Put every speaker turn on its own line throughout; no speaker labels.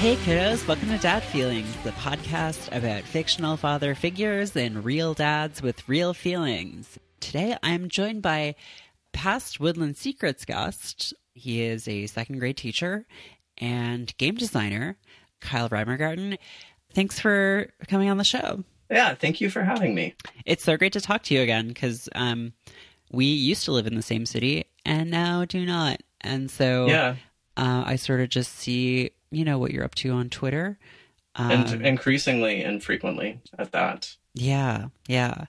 Hey kiddos, welcome to Dad Feelings, the podcast about fictional father figures and real dads with real feelings. Today I'm joined by past Woodland Secrets guest. He is a second grade teacher and game designer, Kyle Reimergartin. Thanks for coming on the show.
Yeah, thank you for having me.
It's so great to talk to you again because um, we used to live in the same city and now do not. And so
Yeah,
uh, I sort of just see, you know, what you're up to on Twitter. Um,
and increasingly and frequently at that.
Yeah, yeah.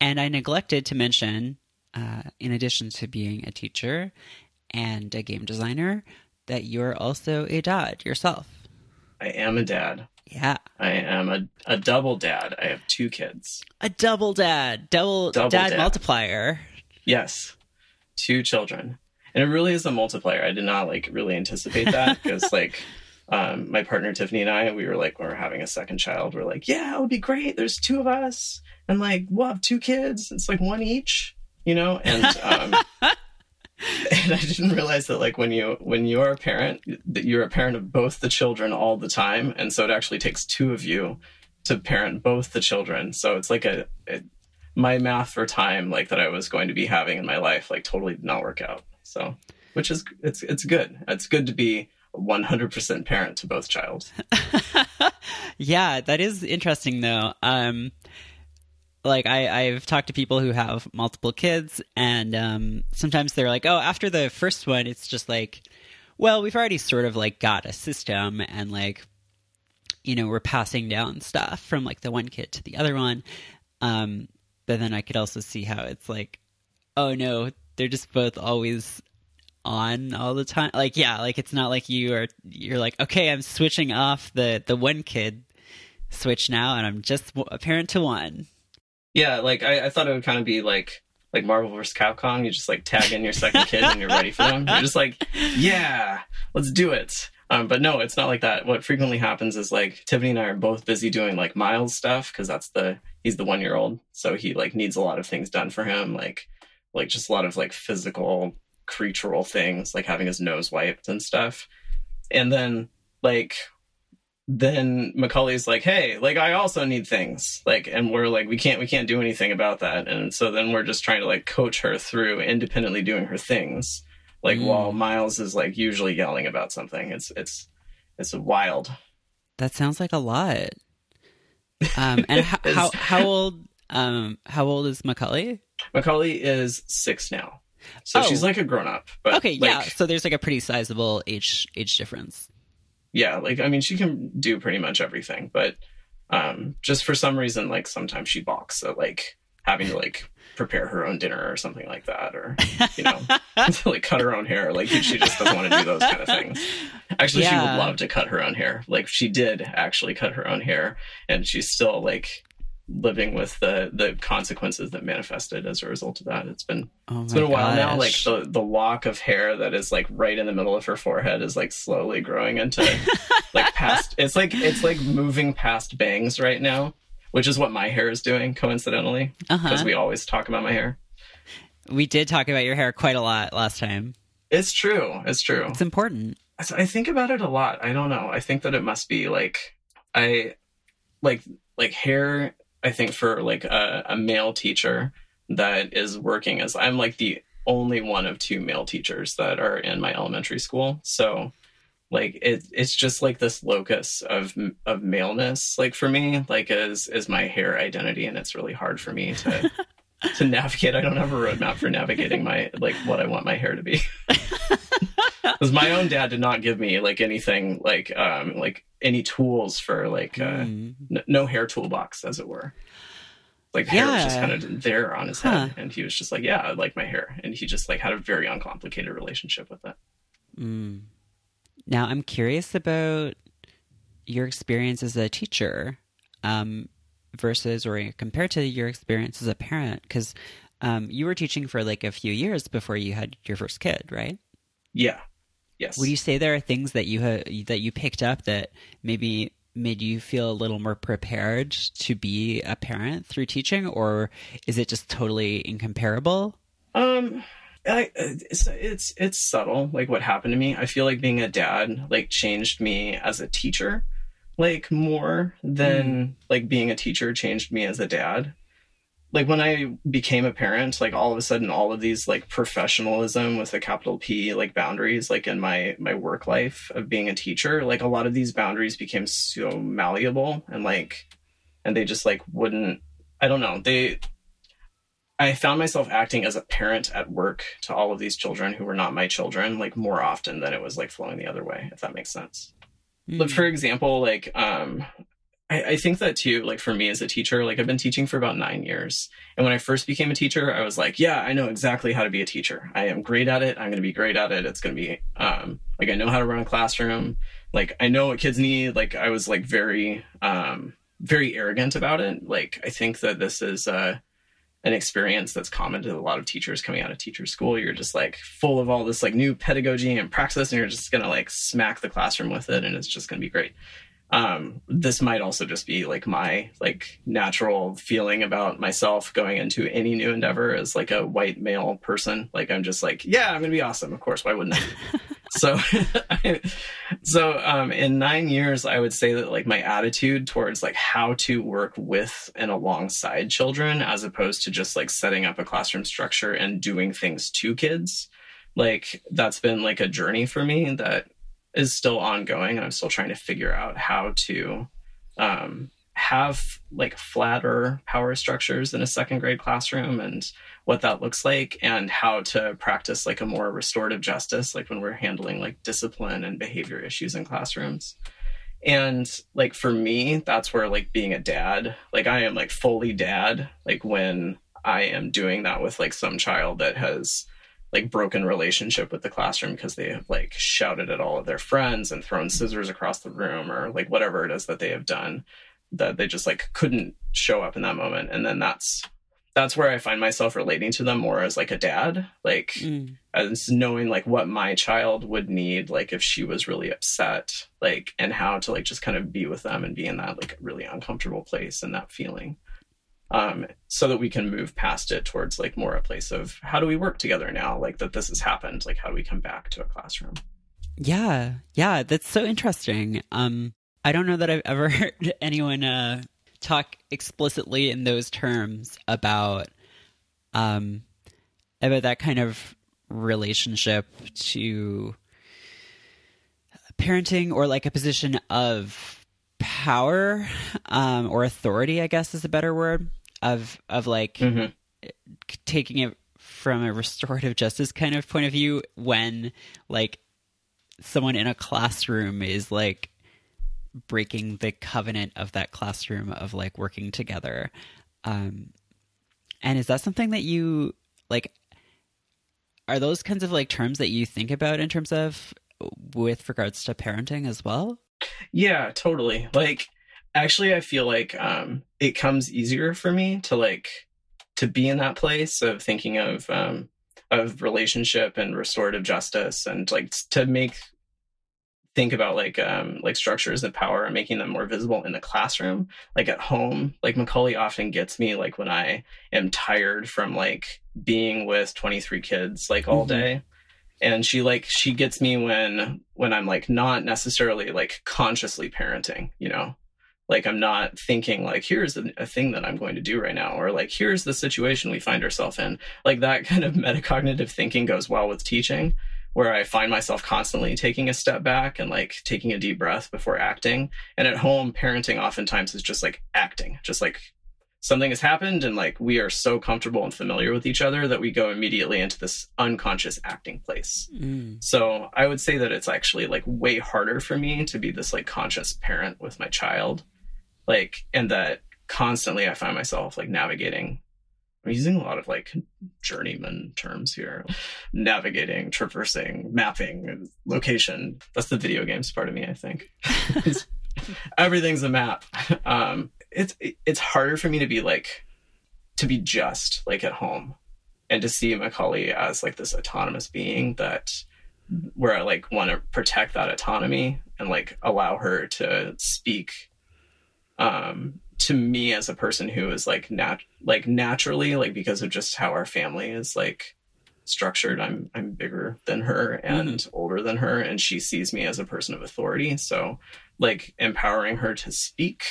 And I neglected to mention, uh, in addition to being a teacher and a game designer, that you're also a dad yourself.
I am a dad.
Yeah.
I am a, a double dad. I have two kids.
A double dad, double,
Double
dad,
dad.
multiplier.
Yes, two children. And it really is a multiplier. I did not like really anticipate that because like um, my partner Tiffany and I, we were like, when we we're having a second child, we're like, yeah, it would be great. There's two of us, and like we'll have two kids. It's like one each, you know. And um, and I didn't realize that like when you when you're a parent, that you're a parent of both the children all the time, and so it actually takes two of you to parent both the children. So it's like a, a my math for time like that I was going to be having in my life like totally did not work out. So which is it's it's good. It's good to be 100% parent to both child.
yeah, that is interesting though. Um, like I, I've talked to people who have multiple kids, and um, sometimes they're like, "Oh, after the first one, it's just like, well, we've already sort of like got a system, and like, you know, we're passing down stuff from like the one kid to the other one." Um, but then I could also see how it's like, oh no, they're just both always on all the time. Like, yeah, like it's not like you are. You're like, okay, I'm switching off the the one kid switch now, and I'm just a parent to one.
Yeah, like I, I thought it would kind of be like like Marvel vs. Capcom. You just like tag in your second kid and you're ready for them. You're just like, yeah, let's do it. Um, but no, it's not like that. What frequently happens is like Tiffany and I are both busy doing like Miles stuff because that's the he's the one year old, so he like needs a lot of things done for him, like like just a lot of like physical creatural things, like having his nose wiped and stuff. And then like then Macaulay's like, hey, like I also need things. Like and we're like, we can't we can't do anything about that. And so then we're just trying to like coach her through independently doing her things. Like
Mm.
while Miles is like usually yelling about something. It's it's it's wild.
That sounds like a lot. Um, and how, how how old um how old is Macaulay?
Macaulay is six now. So
Oh.
she's like a grown up. But
Okay, yeah. So there's like a pretty sizable age age difference.
yeah, like I mean she can do pretty much everything, but um just for some reason like sometimes she balks at like having to like prepare her own dinner or something like that or you know to like cut her own hair like she just doesn't want to do those kind of things actually she would love to cut her own hair like she did actually cut her own hair and she's still like living with the the consequences that manifested as a result of that it's been
Oh
it's been a while now like the the lock of hair that is like right in the middle of her forehead is like slowly growing into like past it's like it's like moving past bangs right now which is what my hair is doing coincidentally because
uh-huh.
we always talk about my hair
we did talk about your hair quite a lot last time.
it's true it's true
It's important.
I think about it a lot. I don't know. I think that it must be like I like like hair. I think for like a, a male teacher that is working as I'm like the only one of two male teachers that are in my elementary school. So like it it's just like this locus of of maleness like for me like is is my hair identity and it's really hard for me to to navigate i don't have a roadmap for navigating my like what i want my hair to be because my own dad did not give me like anything like um like any tools for like uh
Mm.
n- no hair toolbox as it were like hair was just kind of there on his
Huh.
head and he was just like yeah i like my hair and he just like had a very uncomplicated relationship with it
Mm. Now I'm curious about your experience as a teacher um, versus or compared to your experience as a parent because um, you were teaching for like a few years before you had your first kid, right?
yeah yes
Would you say there are things that you ha- that you picked up that maybe made you feel a little more prepared to be a parent through teaching, or is it just totally incomparable?
Um, I, it's, it's it's subtle like what happened to me i feel like being a dad like changed me as a teacher like more than mm. like being a teacher changed me as a dad like when i became a parent like all of a sudden all of these like professionalism with a capital p like boundaries like in my my work life of being a teacher like a lot of these boundaries became so malleable and like and they just like wouldn't i don't know they I found myself acting as a parent at work to all of these children who were not my children, like more often than it was like flowing the other way, if that makes sense. Mm. But for example, like um I, I, think that too, like for me as a teacher, like I've been teaching for about nine years. And when I first became a teacher, I was like, yeah, I know exactly how to be a teacher. I am great at it. I'm going to be great at it. It's going to be, um, like, I know how to run a classroom. Like, I know what kids need. Like, I was like very, um, very arrogant about it. Like, I think that this is, uh, an experience that's common to a lot of teachers coming out of teacher school. You're just like full of all this like new pedagogy and praxis, and you're just gonna like smack the classroom with it, and it's just gonna be great. Um, this might also just be like my like natural feeling about myself going into any new endeavor as like a white male person. Like I'm just like, yeah, I'm gonna be awesome. Of course, why wouldn't I? so so um, in nine years i would say that like my attitude towards like how to work with and alongside children as opposed to just like setting up a classroom structure and doing things to kids like that's been like a journey for me that is still ongoing and i'm still trying to figure out how to um, have like flatter power structures in a second grade classroom and what that looks like and how to practice like a more restorative justice like when we're handling like discipline and behavior issues in classrooms. And like for me that's where like being a dad like i am like fully dad like when i am doing that with like some child that has like broken relationship with the classroom because they have like shouted at all of their friends and thrown scissors across the room or like whatever it is that they have done that they just like couldn't show up in that moment and then that's that's where i find myself relating to them more as like a dad like mm. as knowing like what my child would need like if she was really upset like and how to like just kind of be with them and be in that like really uncomfortable place and that feeling um so that we can move past it towards like more a place of how do we work together now like that this has happened? Like how do we come back to a classroom?
Yeah. Yeah. That's so interesting. Um I don't know that I've ever heard anyone uh, talk explicitly in those terms about um, about that kind of relationship to parenting or like a position of power um, or authority. I guess is a better word of of like mm-hmm. taking it from a restorative justice kind of point of view when like someone in a classroom is like breaking the covenant of that classroom of like working together. Um, and is that something that you like? Are those kinds of like terms that you think about in terms of with regards to parenting as well?
Yeah, totally. Like, actually, I feel like um, it comes easier for me to like to be in that place of thinking of um, of relationship and restorative justice and like to make think about like um, like structures of power and making them more visible in the classroom. Like at home like macaulay often gets me like when i am tired from like being with 23 kids like all mm-hmm. day. And she like she gets me when when i'm like not necessarily like consciously parenting you know like i'm not thinking like here's a, a, thing that i'm going to do right now or like here's the situation we find ourselves in like that kind of metacognitive thinking goes well with teaching where I find myself constantly taking a step back and like taking a deep breath before acting. And at home, parenting oftentimes is just like acting, just like something has happened and like we are so comfortable and familiar with each other that we go immediately into this unconscious acting place. Mm. So I would say that it's actually like way harder for me to be this like conscious parent with my child. Like, and that constantly I find myself like navigating I'm using a lot of like journeyman terms here navigating, traversing, mapping, location. That's the video games part of me, I think. Everything's a map. Um, it's it's harder for me to be like to be just like at home and to see Macaulay as like this autonomous being that where I like want to protect that autonomy and like allow her to speak um to me as a person who is like nat like naturally like because of just how our family is like structured. I'm I'm bigger than her and older than her, and she sees me as a person of authority. So, like empowering her to speak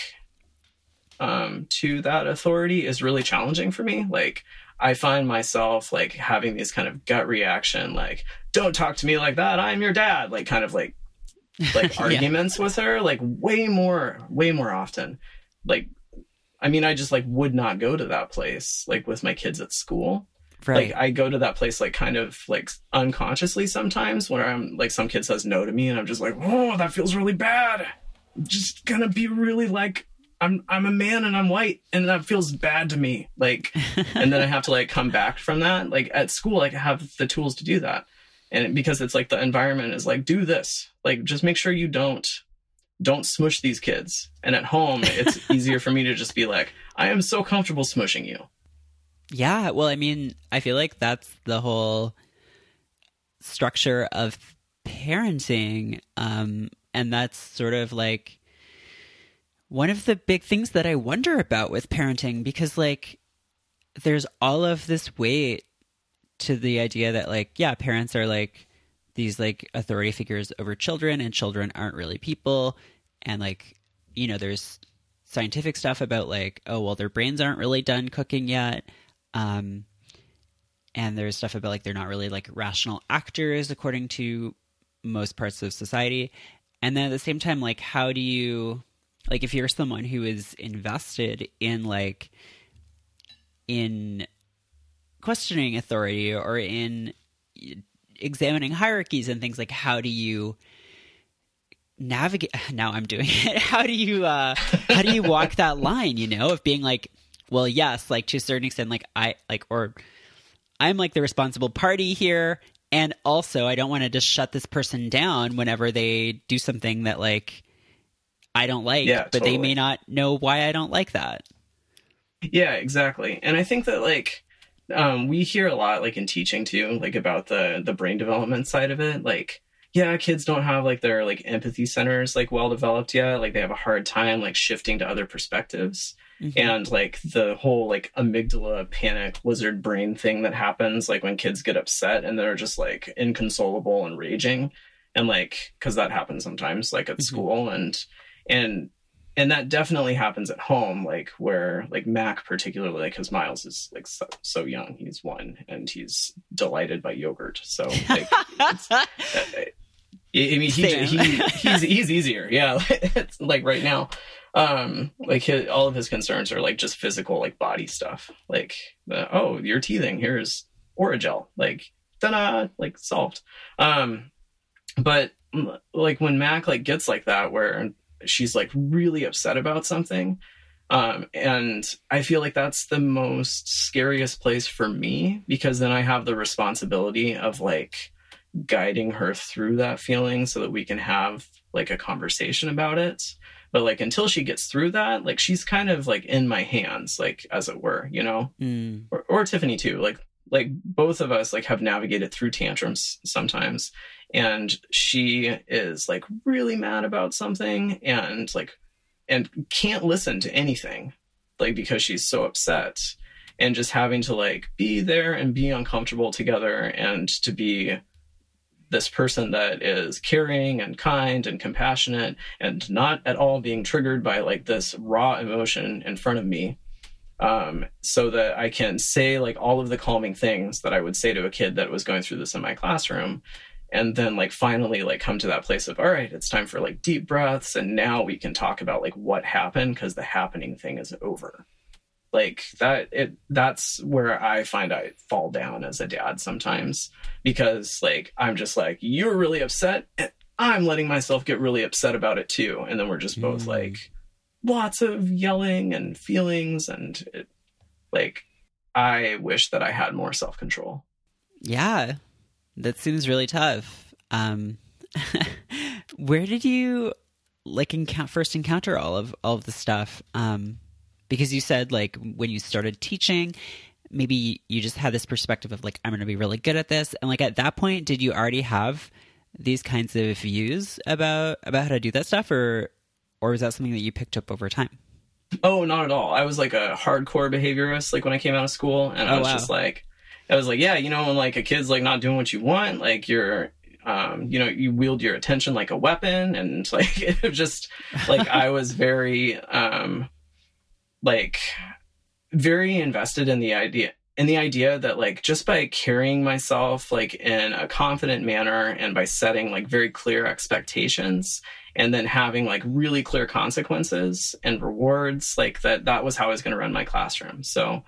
um, to that authority is really challenging for me. Like I find myself like having these kind of gut reaction, like "Don't talk to me like that. I'm your dad." Like kind of like like
Yeah.
arguments with her, like way more, way more often. Like, I mean, I just like would not go to that place like with my kids at school
Right.
like i go to that place like kind of like unconsciously sometimes where i'm like some kid says no to me and i'm just like oh that feels really bad I'm just gonna be really like i'm i'm a man and i'm white and that feels bad to me like and then i have to like come back from that like at school like i have the tools to do that and because it's like the environment is like do this like just make sure you don't don't smush these kids and at home it's easier for me to just be like i am so comfortable smushing you
Yeah, well, I mean, I feel like that's the whole structure of parenting. Um, and that's sort of like one of the big things that I wonder about with parenting because, like, there's all of this weight to the idea that, like, yeah, parents are like these, like, authority figures over children, and children aren't really people. And, like, you know, there's scientific stuff about, like, oh, well, their brains aren't really done cooking yet um, and there's stuff about like they're not really like rational actors according to most parts of society and then at the same time like how do you like if you're someone who is invested in like in questioning authority or in examining hierarchies and things like how do you navigate now i'm doing it. How do you uh how do you walk that line you know of being like well yes like to a certain extent like i like or i'm like the responsible party here and also i don't want to just shut this person down whenever they do something that like i don't like
Yeah,
but they may not know why i don't like that.
Yeah, exactly. And I think that like um, we hear a lot like in teaching too, like about the the brain development side of it. Like, yeah, kids don't have like their like empathy centers like well developed yet. Like they have a hard time like shifting to other perspectives.
Mhm.
And like the whole like amygdala panic lizard brain thing that happens like when kids get upset and they're just like inconsolable and raging. And like because that happens sometimes like at
Mhm.
school and and and that definitely happens at home like where like mac particularly like because miles is like so, so young he's one and he's delighted by yogurt so like uh, I mean, he, he he's he's easier. Yeah, it's like right now, um, like his, all of his concerns are like just physical, like body stuff. Like, uh, oh, you're teething. Here's Orajel. Like, ta-da! Like solved. Um, but like when Mac like gets like that, where she's like really upset about something, um, and I feel like that's the most scariest place for me because then I have the responsibility of like guiding her through that feeling so that we can have like a conversation about it. But like until she gets through that like she's kind of like in my hands like as it were you know?
Mm.
or, or tiffany too like like both of us like have navigated through tantrums sometimes. And she is like really mad about something and like and can't listen to anything like because she's so upset. And just having to like be there and be uncomfortable together and to be this person that is caring and kind and compassionate and not at all being triggered by like this raw emotion in front of me um, so that I can say like all of the calming things that I would say to a kid that was going through this in my classroom. And then like finally like come to that place of all right, it's time for like deep breaths and now we can talk about like what happened because the happening thing is over. Like that it that's where I find I fall down as a dad sometimes because like I'm just like you're really upset and I'm letting myself get really upset about it too and then we're just both
Mm.
like lots of yelling and feelings and it, like I wish that I had more self-control.
Yeah, that seems really tough. Um, where did you like encou- first encounter all of all of the stuff? Um, because you said like when you started teaching, maybe you just had this perspective of like I'm going to be really good at this, and like at that point, did you already have these kinds of views about about how to do that stuff, or or was that something that you picked up over time?
Oh, not at all. I was like a hardcore behaviorist like when I came out of school and I
Oh,
was
wow.
just like I was like, yeah, you know, when like a kid's like not doing what you want, like you're, um, you know, you wield your attention like a weapon, and like it was just like I was very, um, like very invested in the idea in the idea that like just by carrying myself like in a confident manner and by setting like very clear expectations and then having like really clear consequences and rewards like that that was how i was going to run my classroom. So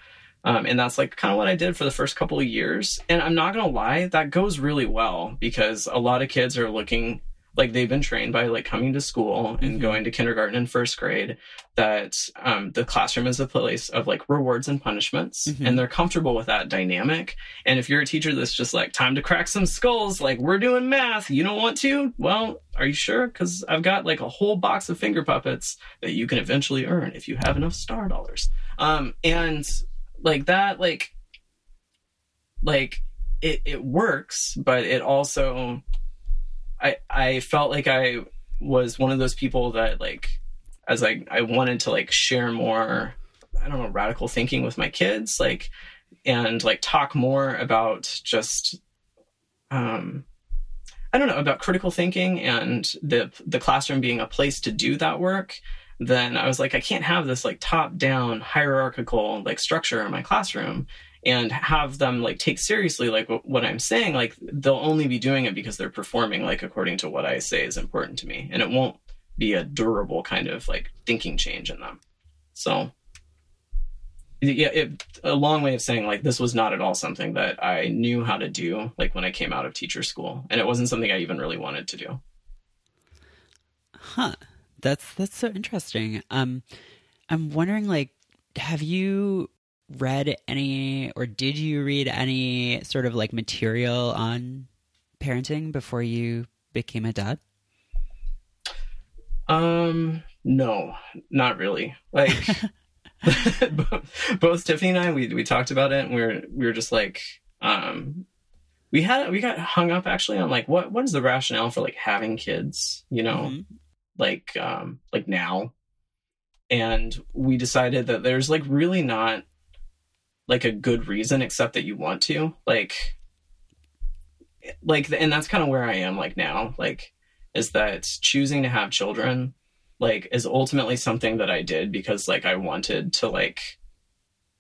um, and that's like kind of what i did for the first couple of years. And i'm not going to lie that goes really well because a lot of kids are looking like they've been trained by like coming to school and
Mhm.
going to kindergarten and first grade that um, the classroom is a place of like rewards and punishments
Mhm.
and they're comfortable with that dynamic and if you're a teacher that's just like time to crack some skulls like we're doing math you don't want to well are you sure because i've got like a whole box of finger puppets that you can eventually earn if you have enough star dollars um and like that like like it, it works but it also i i felt like i was one of those people that like as i i wanted to like share more i don't know radical thinking with my kids like and like talk more about just um i don't know about critical thinking and the the classroom being a place to do that work. Then i was like i can't have this like top down hierarchical like structure in my classroom and have them like take seriously like what, what i'm saying like they'll only be doing it because they're performing like according to what i say is important to me and it won't be a durable kind of like thinking change in them so yeah it, a long way of saying like this was not at all something that i knew how to do like when i came out of teacher school and it wasn't something i even really wanted to do
Huh. That's that's so interesting. Um I'm wondering like have you read any or did you read any sort of like material on parenting before you became a dad?
Um, no, not really. Like both Tiffany and I, we we talked about it, and we were we were just like, um, we had we got hung up actually on like what what is the rationale for like having kids, you know,
Mhm.
like um like now, and we decided that there's like really not like a good reason except that you want to like like and that's kind of where I am like now like is that choosing to have children like is ultimately something that I did because like I wanted to like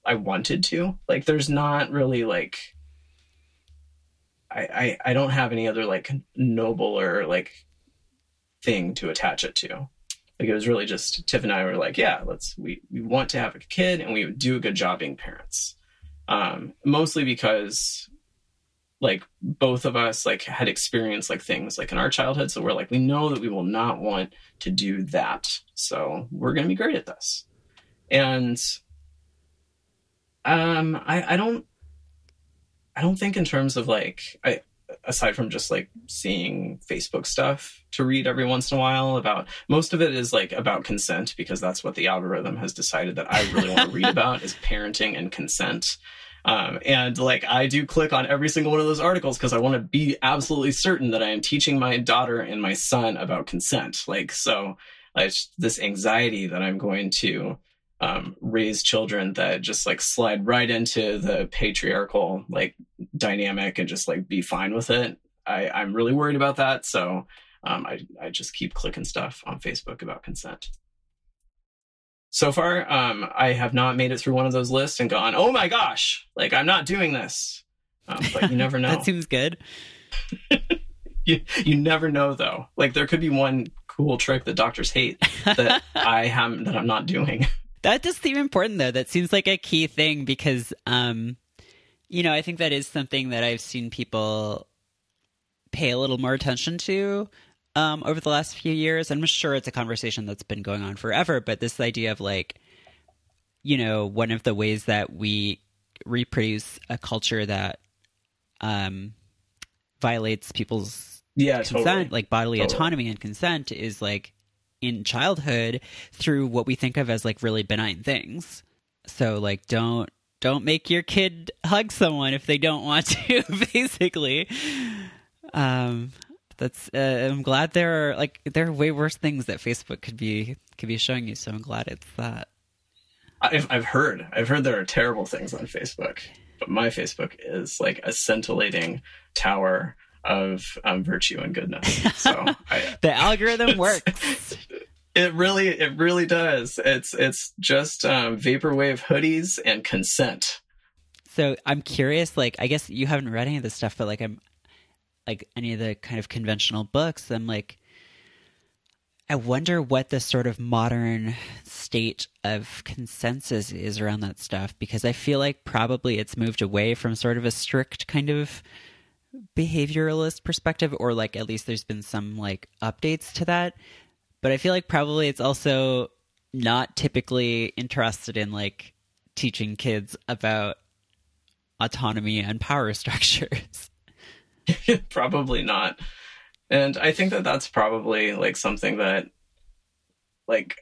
I wanted to. Like there's not really like I I, I don't have any other like nobler like thing to attach it to. Like it was really just Tiff and I were like yeah let's we we want to have a kid and we would do a good job being parents um mostly because like both of us like had experienced like things like in our childhood. So we're like we know that we will not want to do that. So we're going to be great at this. And um i i don't i don't think in terms of like i aside from just like seeing facebook stuff to read every once in a while about most of it is like about consent because that's what the algorithm has decided that i really want to read about is parenting and consent um, and like I do click on every single one of those articles because I want to be absolutely certain that I am teaching my daughter and my son about consent. Like so, it's this anxiety that I'm going to um, raise children that just like slide right into the patriarchal like dynamic and just like be fine with it. I, I'm really worried about that. So um, I I just keep clicking stuff on Facebook about consent so far um, i have not made it through one of those lists and gone oh my gosh like i'm not doing this um, but you never know
that seems good.
you, you never know though like there could be one cool trick that doctors hate that i have that i'm not doing
That does seem important though. That seems like a key thing because um you know, I think that is something that I've seen people pay a little more attention to um over the last few years. I'm sure it's a conversation that's been going on forever, but this idea of like you know, one of the ways that we reproduce a culture that um violates people's
yeah
consent,
totally
like bodily
Totally.
autonomy and consent, is like in childhood through what we think of as like really benign things. So like don't don't make your kid hug someone if they don't want to, basically. Um that's uh, I'm glad there are like there are way worse things that Facebook could be could be showing you, so I'm glad it's that.
I've, I've heard i've heard there are terrible things on facebook but my Facebook is like a scintillating tower of um, virtue and goodness. So I,
the algorithm works.
It really, it really does. It's it's just um, vaporwave hoodies and consent.
So I'm curious. Like, I guess you haven't read any of this stuff, but like, I'm like any of the kind of conventional books. I'm like, I wonder what the sort of modern state of consensus is around that stuff because I feel like probably it's moved away from sort of a strict kind of behavioralist perspective or like at least there's been some like updates to that but i feel like probably it's also not typically interested in like teaching kids about autonomy and power structures
probably not and i think that that's probably like something that like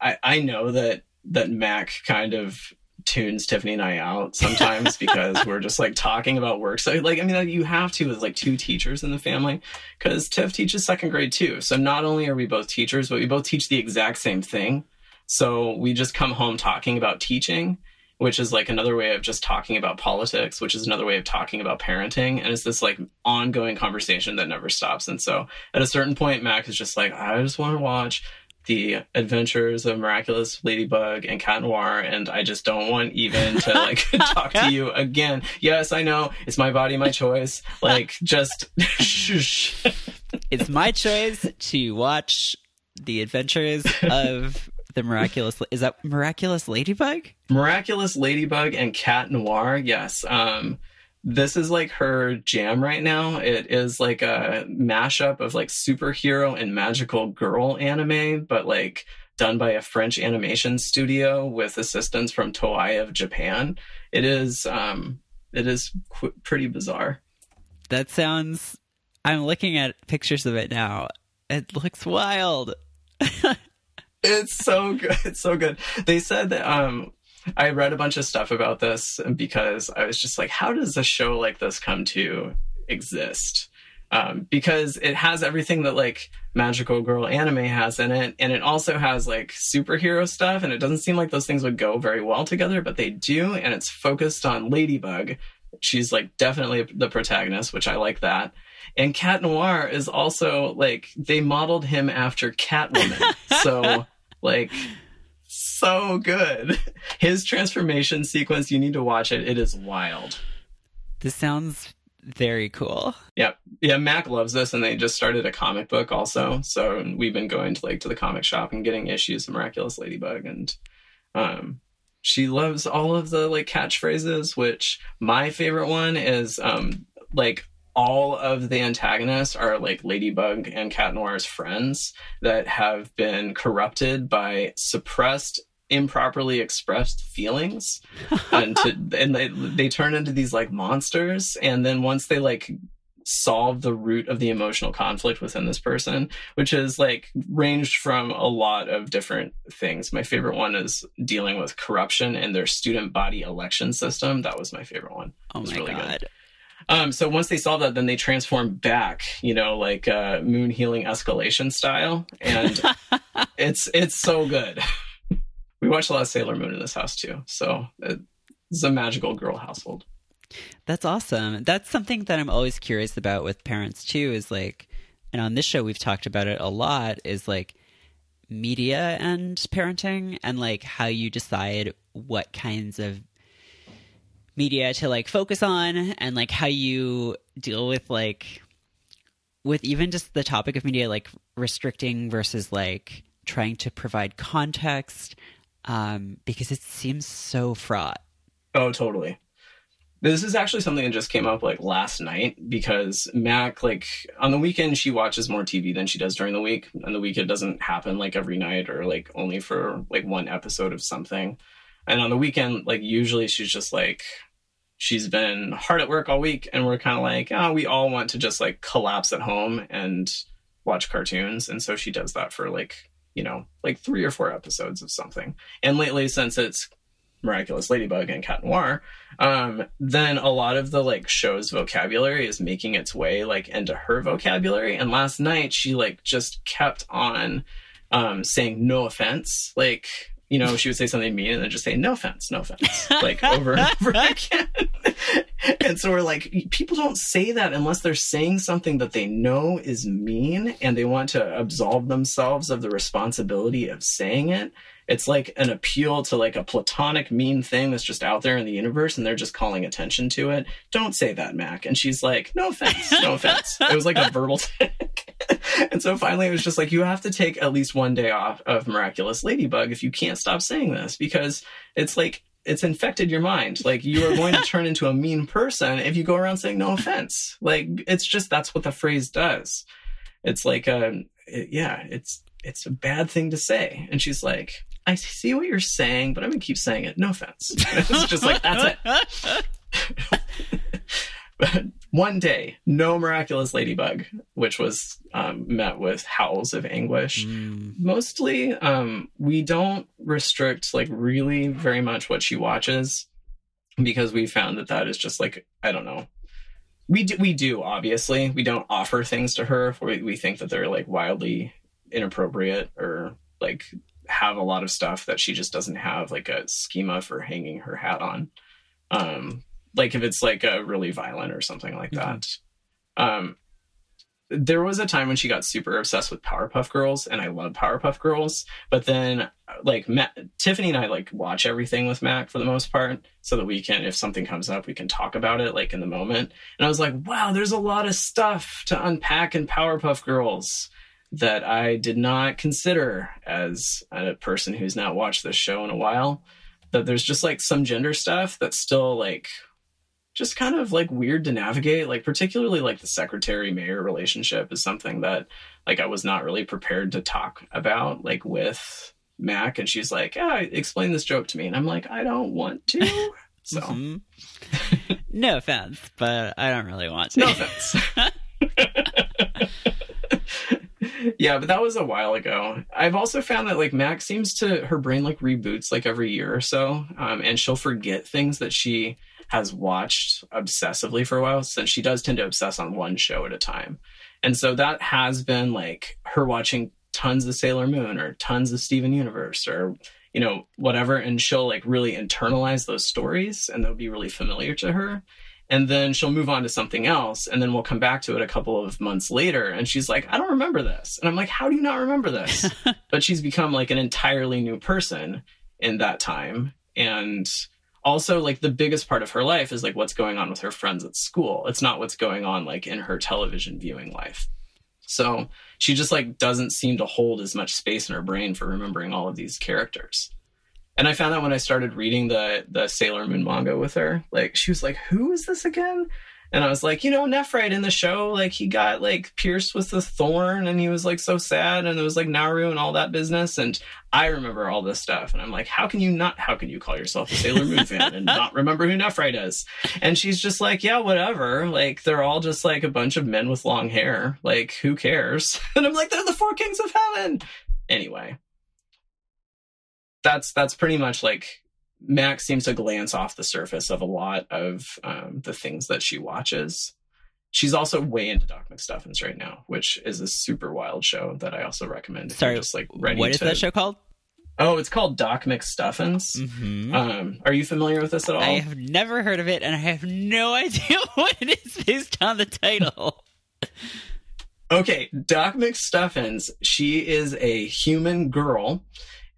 i i know that that mac kind of tunes Tiffany and I out sometimes because we're just like talking about work. So like I mean you have to as like two teachers in the family because Tiff teaches second grade too. So not only are we both teachers, but we both teach the exact same thing. So we just come home talking about teaching, which is like another way of just talking about politics, which is another way of talking about parenting. And it's this like ongoing conversation that never stops. And so at a certain point, Mac is just like, I just want to watch the adventures of miraculous ladybug and cat noir and i just don't want even to like talk to you again yes i know it's my body my choice like just
it's my choice to watch the adventures of the miraculous is that miraculous ladybug
miraculous ladybug and cat noir yes um this is like her jam right now. It is like a mashup of like superhero and magical girl anime, but like done by a French animation studio with assistance from Toei of Japan. It is um it is qu- pretty bizarre.
That sounds I'm looking at pictures of it now. It looks wild.
it's so good. It's so good. They said that um I read a bunch of stuff about this because I was just like, how does a show like this come to exist? Um, because it has everything that like magical girl anime has in it, and it also has like superhero stuff, and it doesn't seem like those things would go very well together, but they do, and it's focused on Ladybug. She's like definitely the protagonist, which I like that. And Cat Noir is also like they modeled him after Catwoman, so like so good. His transformation sequence, you need to watch it. It is wild.
This sounds very cool.
Yeah. Yeah, Mac loves this and they just started a comic book also. So we've been going to like to the comic shop and getting issues of Miraculous Ladybug and um she loves all of the like catchphrases, which my favorite one is um like all of the antagonists are like Ladybug and Cat Noir's friends that have been corrupted by suppressed improperly expressed feelings. And to, and they they turn into these like monsters. And then once they like solve the root of the emotional conflict within this person which is like ranged from a lot of different things. My favorite one is dealing with corruption in their student body election system. That was my favorite one.
Oh my really god. good.
Um, so once they solve that, then they transform back, you know, like uh, moon healing escalation style, and it's it's so good. we watch a lot of Sailor Moon in this house too, so it's a magical girl household.
That's awesome. That's something that I'm always curious about with parents too. Is like, and on this show we've talked about it a lot. Is like media and parenting, and like how you decide what kinds of media to like focus on and like how you deal with like with even just the topic of media like restricting versus like trying to provide context um because it seems so fraught
oh totally this is actually something that just came up like last night because Mac, like on the weekend, she watches more TV than she does during the week. And the week it doesn't happen like every night or like only for like one episode of something. And on the weekend, like usually she's just like, she's been hard at work all week and we're kind of like oh, we all want to just like collapse at home and watch cartoons. And so she does that for like you know like three or four episodes of something. And lately since it's miraculous ladybug and cat noir um, then a lot of the like show's vocabulary is making its way like into her vocabulary. And last night she like just kept on um, saying no offense. Like you know, she would say something mean and then just say, no offense, no offense, like over and over again. and so we're like, people don't say that unless they're saying something that they know is mean and they want to absolve themselves of the responsibility of saying it. It's like an appeal to like a platonic mean thing that's just out there in the universe and they're just calling attention to it. Don't say that, Mac. And she's like, no offense, no offense. it was like a verbal tick. and so finally it was just like, you have to take at least one day off of Miraculous Ladybug if you can't stop saying this because it's like it's infected your mind. Like you are going to turn into a mean person if you go around saying no offense. Like it's just that's what the phrase does. It's like um it, yeah, it's it's a bad thing to say. And she's like, I see what you're saying, but I'm gonna keep saying it. No offense. it's just like that's it. one day, no miraculous ladybug, which was um, met with howls of anguish. Mm. Mostly, um, we don't restrict like really very much what she watches because we found that that is just like I don't know. We do, we do obviously we don't offer things to her if we, we think that they're like wildly inappropriate or like have a lot of stuff that she just doesn't have like a schema for hanging her hat on. Um, like if it's like a really violent or something like mm-hmm. that. Um, there was a time when she got super obsessed with Powerpuff Girls, and I love Powerpuff Girls. But then, like Matt, Tiffany and I, like watch everything with Mac for the most part, so that we can, if something comes up, we can talk about it like in the moment. And I was like, wow, there's a lot of stuff to unpack in Powerpuff Girls that I did not consider as a person who's not watched this show in a while. That there's just like some gender stuff that's still like just kind of like weird to navigate like particularly like the secretary mayor relationship is something that like i was not really prepared to talk about like with mac and she's like yeah explain this joke to me and i'm like i don't want to so mm-hmm.
no offense but i don't really want to
no offense yeah, but that was a while ago. I've also found that like Mac seems to her brain like reboots like every year or so, um, and she'll forget things that she has watched obsessively for a while since she does tend to obsess on one show at a time. And so that has been like her watching tons of Sailor Moon or tons of Steven Universe or you know whatever and she'll like really internalize those stories and they'll be really familiar to her. And then she'll move on to something else and then we'll come back to it a couple of months later and she's like i don't remember this. And i'm like how do you not remember this? But she's become like an entirely new person in that time and also like the biggest part of her life is like what's going on with her friends at school. It's not what's going on like in her television viewing life. So she just like doesn't seem to hold as much space in her brain for remembering all of these characters. And i found that when i started reading the the sailor moon manga with her like she was like who is this again and I was like, you know, Nephrite in the show, like he got like pierced with the thorn and he was like so sad and it was like Naru and all that business. And I remember all this stuff. And I'm like, how can you not, how can you call yourself a Sailor Moon fan and not remember who Nephrite is? And she's just like, yeah, whatever. Like they're all just like a bunch of men with long hair. Like who cares? And I'm like, they're the four kings of heaven. Anyway, that's, that's pretty much like Max seems to glance off the surface of a lot of um, the things that she watches. She's also way into Doc McStuffins right now, which is a super wild show that I also recommend.
Sorry, just like ready what is to... that show called?
Oh, it's called Doc McStuffins. Mm-hmm. Um, are you familiar with this at all?
I have never heard of it, and I have no idea what it is based on the title.
okay, Doc McStuffins. She is a human girl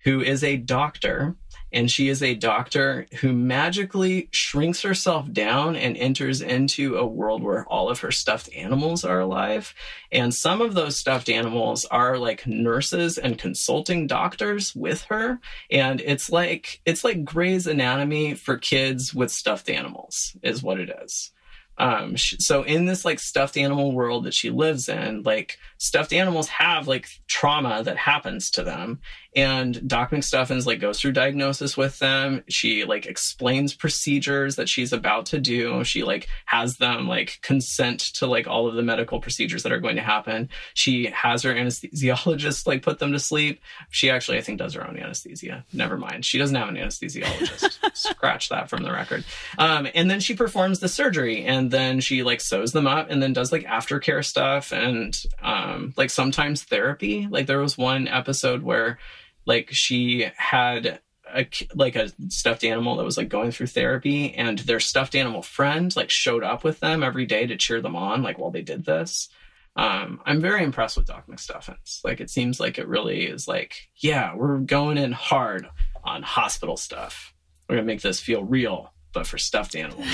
who is a doctor and she is a doctor who magically shrinks herself down and enters into a world where all of her stuffed animals are alive. And some of those stuffed animals are like nurses and consulting doctors with her. And it's like, it's like Grey's Anatomy for kids with stuffed animals is what it is. Um, so in this like stuffed animal world that she lives in, like stuffed animals have like trauma that happens to them, and Doc McStuffins like goes through diagnosis with them. She like explains procedures that she's about to do. She like has them like consent to like all of the medical procedures that are going to happen. She has her anesthesiologist like put them to sleep. She actually I think does her own anesthesia. Never mind. She doesn't have an anesthesiologist. Scratch that from the record. Um, and then she performs the surgery and then she like sews them up and then does like aftercare stuff and um, like sometimes therapy. Like there was one episode where like she had a like a stuffed animal that was like going through therapy, and their stuffed animal friend like showed up with them every day to cheer them on, like while they did this. Um, I'm very impressed with Doc McStuffins. Like it seems like it really is like, yeah, we're going in hard on hospital stuff. We're gonna make this feel real, but for stuffed animals.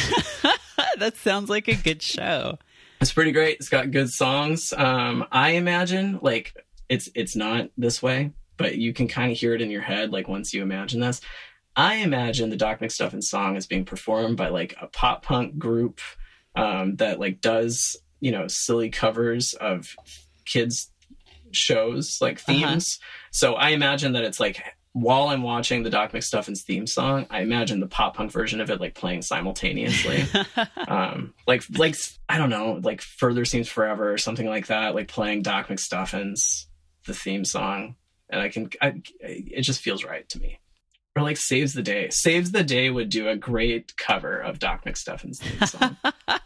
that sounds like a good show.
It's pretty great. It's got good songs. Um, I imagine like it's it's not this way, but you can kind of hear it in your head like once you imagine this. I imagine the Doc McStuffins song is being performed by like a pop punk group um, that like does you know silly covers of kids shows like
Uh-huh.
themes. So I imagine that it's like while I'm watching the Doc McStuffins theme song, I imagine the pop punk version of it like playing simultaneously. um, like like I don't know, like Further Seems Forever or something like that, like playing Doc McStuffins the theme song, and I can I, it just feels right to me. Or like Saves the Day. Saves the Day would do a great cover of Doc McStuffins theme song.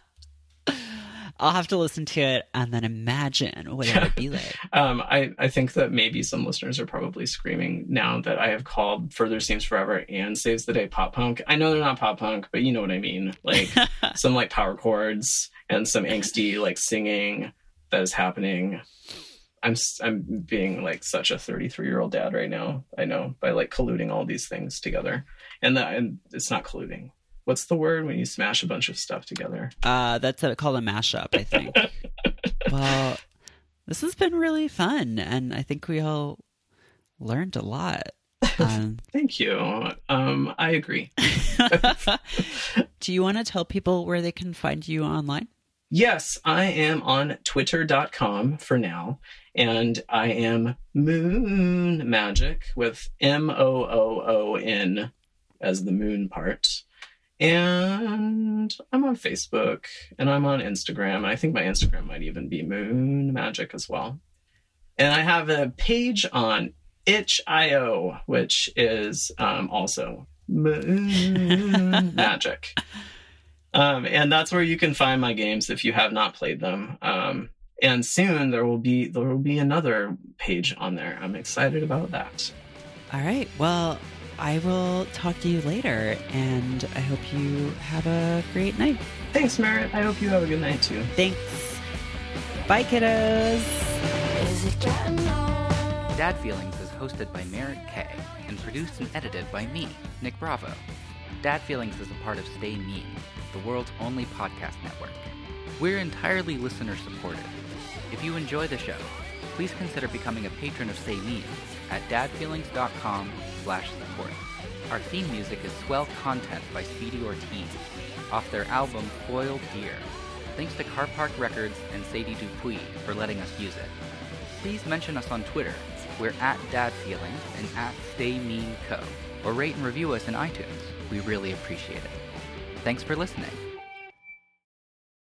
I'll have to listen to it and then imagine what it would be like.
Um, I, I think that maybe some listeners are probably screaming now that I have called Further Seems Forever and Saves the Day pop punk. I know they're not pop punk, but you know what I mean. Like some like power chords and some angsty like singing that is happening. I'm I'm being like such a 33 year old dad right now. I know by like colluding all these things together, and that and it's not colluding. What's the word when you smash a bunch of stuff together?
Uh, that's a, called a mashup, I think. well, this has been really fun, and I think we all learned a lot. Um,
Thank you. Um, I agree.
do you want to tell people where they can find you online?
Yes, I am on twitter.com for now, and I am Moon Magic with M O O O N as the moon part. And I'm on Facebook and I'm on Instagram. I think my Instagram might even be Moon Magic as well. And I have a page on itch.io, which is um, also Moon Magic. Um, and that's where you can find my games if you have not played them. Um, and soon there will be there will be another page on there. I'm excited about that.
All right. Well, I will talk to you later, and I hope you have a great night.
Thanks, Merritt. I hope you have a good night too.
Thanks. Bye, kiddos.
Is it?
Dad Feelings is hosted by Merritt K and produced and edited by me, Nick Bravo. Dad Feelings is a part of Stay Mean, the world's only podcast network. We're entirely listener supported. If you enjoy the show, please consider becoming a patron of Stay Me at dadfeelings.com slash support. Our theme music is Swell Content by Speedy Ortiz off their album Foil Deer. Thanks to Car Park Records and Sadie Dupuis for letting us use it please mention us on Twitter. We're at DadFeelings and at StayMeanCo. Or rate and review us in iTunes. We really appreciate it. Thanks for listening.